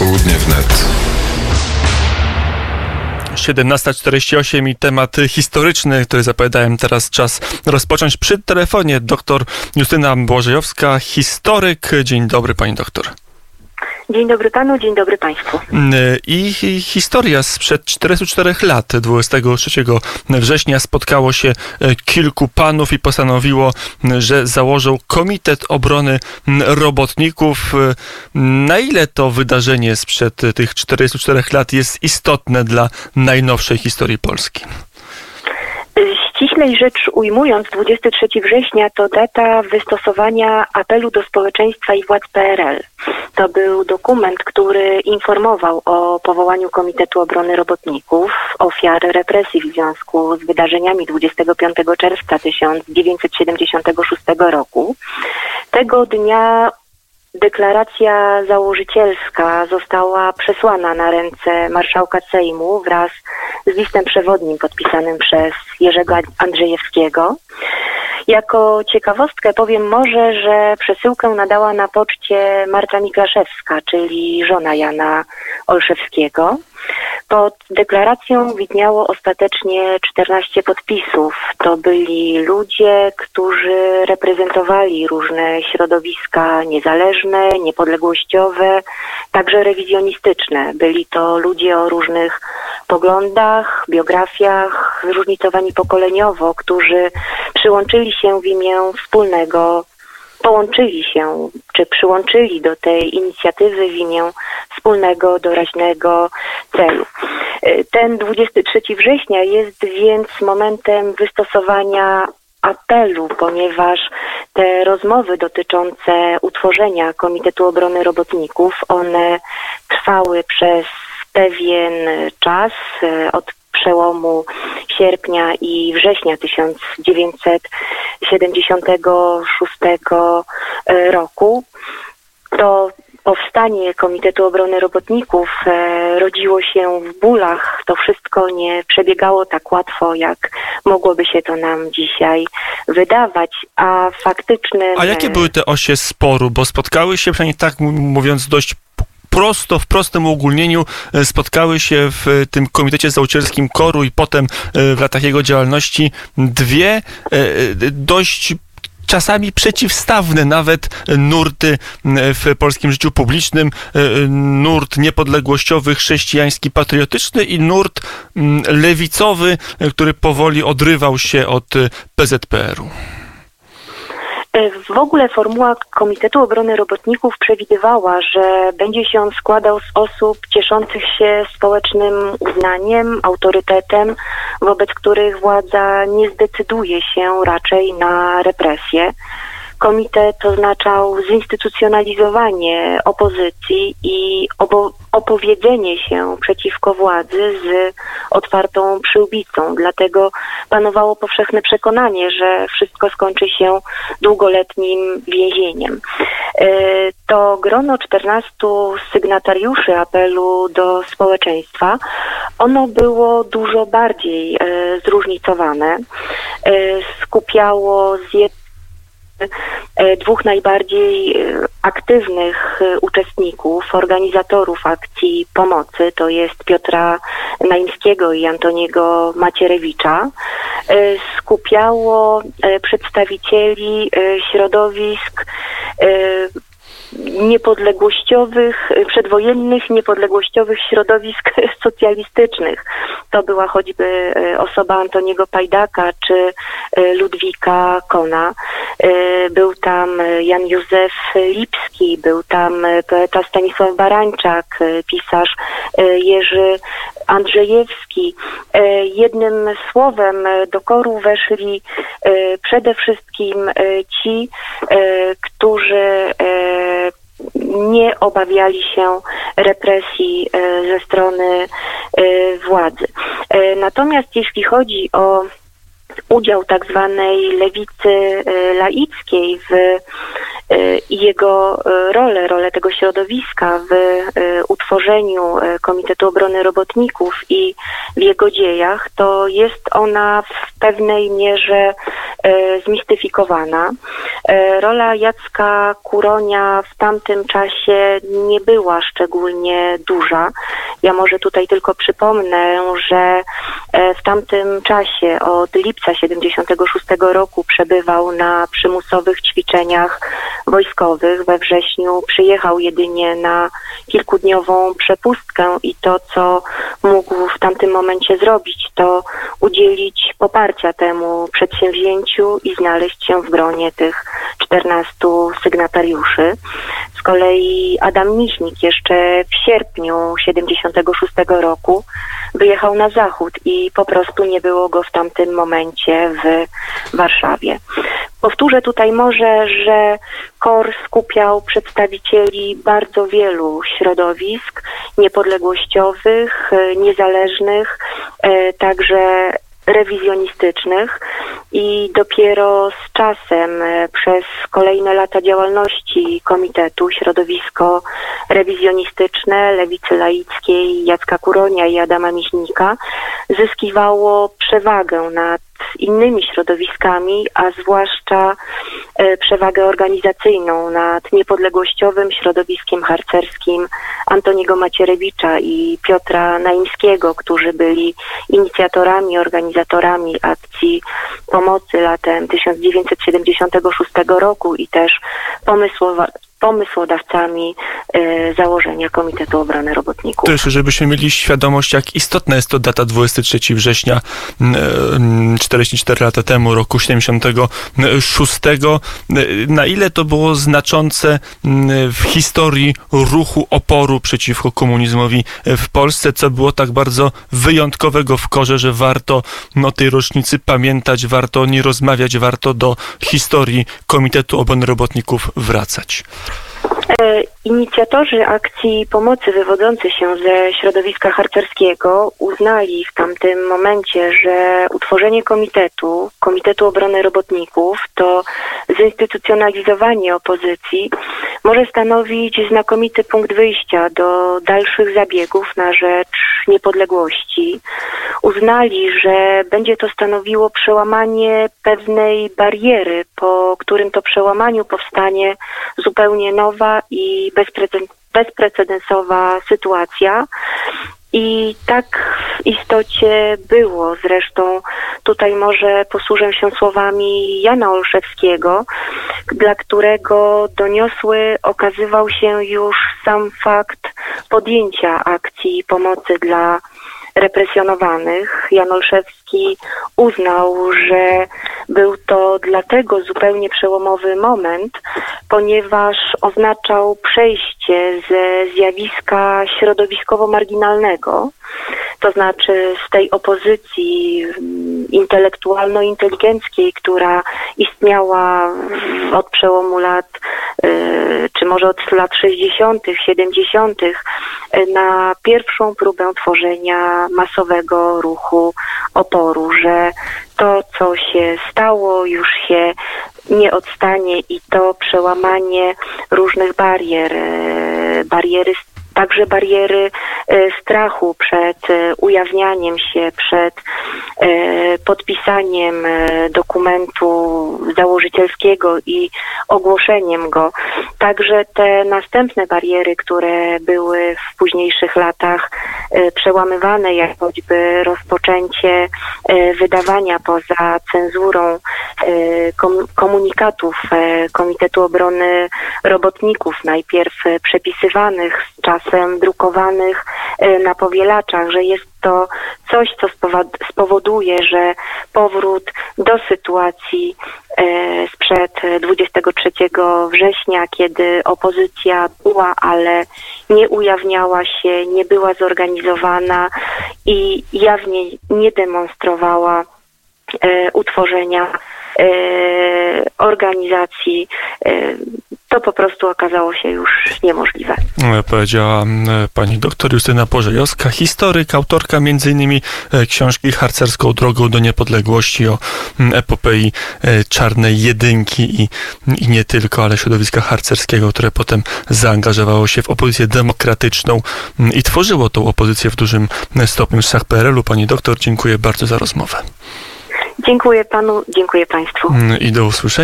Popołudnie wnet. 17.48 i temat historyczny, który zapowiadałem teraz czas rozpocząć przy telefonie. Doktor Justyna Błażejowska, historyk. Dzień dobry, pani doktor. Dzień dobry panu, dzień dobry państwu. I historia sprzed 44 lat, 23 września spotkało się kilku panów i postanowiło, że założą Komitet Obrony Robotników. Na ile to wydarzenie sprzed tych 44 lat jest istotne dla najnowszej historii Polski? Ściślej rzecz ujmując, 23 września to data wystosowania apelu do społeczeństwa i władz PRL. To był dokument, który informował o powołaniu Komitetu Obrony Robotników, ofiar represji w związku z wydarzeniami 25 czerwca 1976 roku. Tego dnia deklaracja założycielska została przesłana na ręce marszałka Sejmu wraz z listem przewodnim podpisanym przez Jerzego Andrzejewskiego. Jako ciekawostkę powiem może, że przesyłkę nadała na poczcie Marta Miklaszewska, czyli żona Jana Olszewskiego. Pod deklaracją widniało ostatecznie 14 podpisów. To byli ludzie, którzy reprezentowali różne środowiska niezależne, niepodległościowe, także rewizjonistyczne. Byli to ludzie o różnych poglądach, biografiach, zróżnicowani pokoleniowo, którzy przyłączyli się w imię wspólnego połączyli się, czy przyłączyli do tej inicjatywy w imię wspólnego, doraźnego celu. Ten 23 września jest więc momentem wystosowania apelu, ponieważ te rozmowy dotyczące utworzenia Komitetu Obrony Robotników, one trwały przez pewien czas, od przełomu sierpnia i września 1976 roku. To powstanie Komitetu Obrony Robotników e, rodziło się w bólach. To wszystko nie przebiegało tak łatwo, jak mogłoby się to nam dzisiaj wydawać, a faktycznym... A jakie były te osie sporu? Bo spotkały się, przynajmniej tak mówiąc dość prosto, w prostym uogólnieniu spotkały się w tym komitecie założycielskim Koru i potem w latach jego działalności dwie dość czasami przeciwstawne nawet nurty w polskim życiu publicznym. Nurt niepodległościowy, chrześcijański, patriotyczny i nurt lewicowy, który powoli odrywał się od PZPR-u. W ogóle formuła Komitetu Obrony Robotników przewidywała, że będzie się on składał z osób cieszących się społecznym uznaniem, autorytetem, wobec których władza nie zdecyduje się raczej na represje. Komitet oznaczał zinstytucjonalizowanie opozycji i opowiedzenie się przeciwko władzy z otwartą przyłbicą. Dlatego panowało powszechne przekonanie, że wszystko skończy się długoletnim więzieniem. To grono 14 sygnatariuszy apelu do społeczeństwa, ono było dużo bardziej zróżnicowane. Skupiało z jednej dwóch najbardziej aktywnych uczestników, organizatorów akcji pomocy, to jest Piotra Naimskiego i Antoniego Macierewicza, skupiało przedstawicieli środowisk niepodległościowych, przedwojennych, niepodległościowych środowisk socjalistycznych. To była choćby osoba Antoniego Pajdaka czy Ludwika Kona. Był tam Jan Józef Lipski, był tam poeta Stanisław Barańczak, pisarz Jerzy Andrzejewski. Jednym słowem do koru weszli przede wszystkim ci, którzy nie obawiali się represji ze strony władzy. Natomiast jeśli chodzi o udział tak zwanej lewicy laickiej w i jego rolę, rolę tego środowiska w utworzeniu Komitetu Obrony Robotników i w jego dziejach, to jest ona w pewnej mierze zmistyfikowana. Rola Jacka Kuronia w tamtym czasie nie była szczególnie duża. Ja może tutaj tylko przypomnę, że w tamtym czasie od lipca 76 roku przebywał na przymusowych ćwiczeniach wojskowych. We wrześniu przyjechał jedynie na kilkudniową przepustkę i to, co mógł w tamtym momencie zrobić, to udzielić poparcia temu przedsięwzięciu i znaleźć się w gronie tych 14 sygnatariuszy. Z kolei Adam Michnik jeszcze w sierpniu 76 roku wyjechał na zachód i po prostu nie było go w tamtym momencie w Warszawie. Powtórzę tutaj może, że KOR skupiał przedstawicieli bardzo wielu środowisk niepodległościowych, niezależnych, e, także rewizjonistycznych i dopiero z czasem e, przez kolejne lata działalności komitetu środowisko rewizjonistyczne Lewicy Laickiej Jacka Kuronia i Adama Michnika zyskiwało przewagę nad innymi środowiskami, a zwłaszcza e, przewagę organizacyjną nad niepodległościowym środowiskiem harcerskim Antoniego Macierewicza i Piotra Naimskiego, którzy byli inicjatorami, organizatorami akcji pomocy latem 1976 roku i też pomysłowa pomysłodawcami y, założenia Komitetu Obrony Robotników. Też, żebyśmy mieli świadomość, jak istotna jest to data 23 września, y, 44 lata temu, roku 76. Y, na ile to było znaczące w historii ruchu oporu przeciwko komunizmowi w Polsce, co było tak bardzo wyjątkowego w korze, że warto o tej rocznicy pamiętać, warto o niej rozmawiać, warto do historii Komitetu Obrony Robotników wracać. E, inicjatorzy akcji pomocy wywodzący się ze środowiska harcerskiego uznali w tamtym momencie, że utworzenie komitetu, Komitetu Obrony Robotników, to zinstytucjonalizowanie opozycji może stanowić znakomity punkt wyjścia do dalszych zabiegów na rzecz niepodległości. Uznali, że będzie to stanowiło przełamanie pewnej bariery, po którym to przełamaniu powstanie zupełnie nowa i bezprecedensowa sytuacja. I tak w istocie było. Zresztą tutaj może posłużę się słowami Jana Olszewskiego, dla którego doniosły okazywał się już sam fakt podjęcia akcji pomocy dla represjonowanych. Jan Olszewski uznał, że był to dlatego zupełnie przełomowy moment, ponieważ oznaczał przejście ze zjawiska środowiskowo-marginalnego, to znaczy z tej opozycji intelektualno-inteligenckiej, która istniała od przełomu lat, y, czy może od lat 60., 70., y, na pierwszą próbę tworzenia masowego ruchu oporu, że to, co się stało, już się nie odstanie i to przełamanie różnych barier, y, bariery także bariery e, strachu przed e, ujawnianiem się, przed e, podpisaniem dokumentu założycielskiego i ogłoszeniem go. Także te następne bariery, które były w późniejszych latach przełamywane, jak choćby rozpoczęcie wydawania poza cenzurą komunikatów Komitetu Obrony Robotników, najpierw przepisywanych czasem drukowanych e, na powielaczach, że jest to coś, co spowoduje, że powrót do sytuacji e, sprzed 23 września, kiedy opozycja była, ale nie ujawniała się, nie była zorganizowana i jawnie nie demonstrowała e, utworzenia organizacji to po prostu okazało się już niemożliwe. Powiedziała pani doktor Justyna Pożejowska, historyk, autorka m.in. E, książki Harcerską drogą do niepodległości o epopei e, Czarnej Jedynki i, i nie tylko, ale środowiska harcerskiego, które potem zaangażowało się w opozycję demokratyczną i tworzyło tą opozycję w dużym stopniu z PRL-u. Pani doktor, dziękuję bardzo za rozmowę. Dziękuję panu, dziękuję państwu. I do usłyszenia.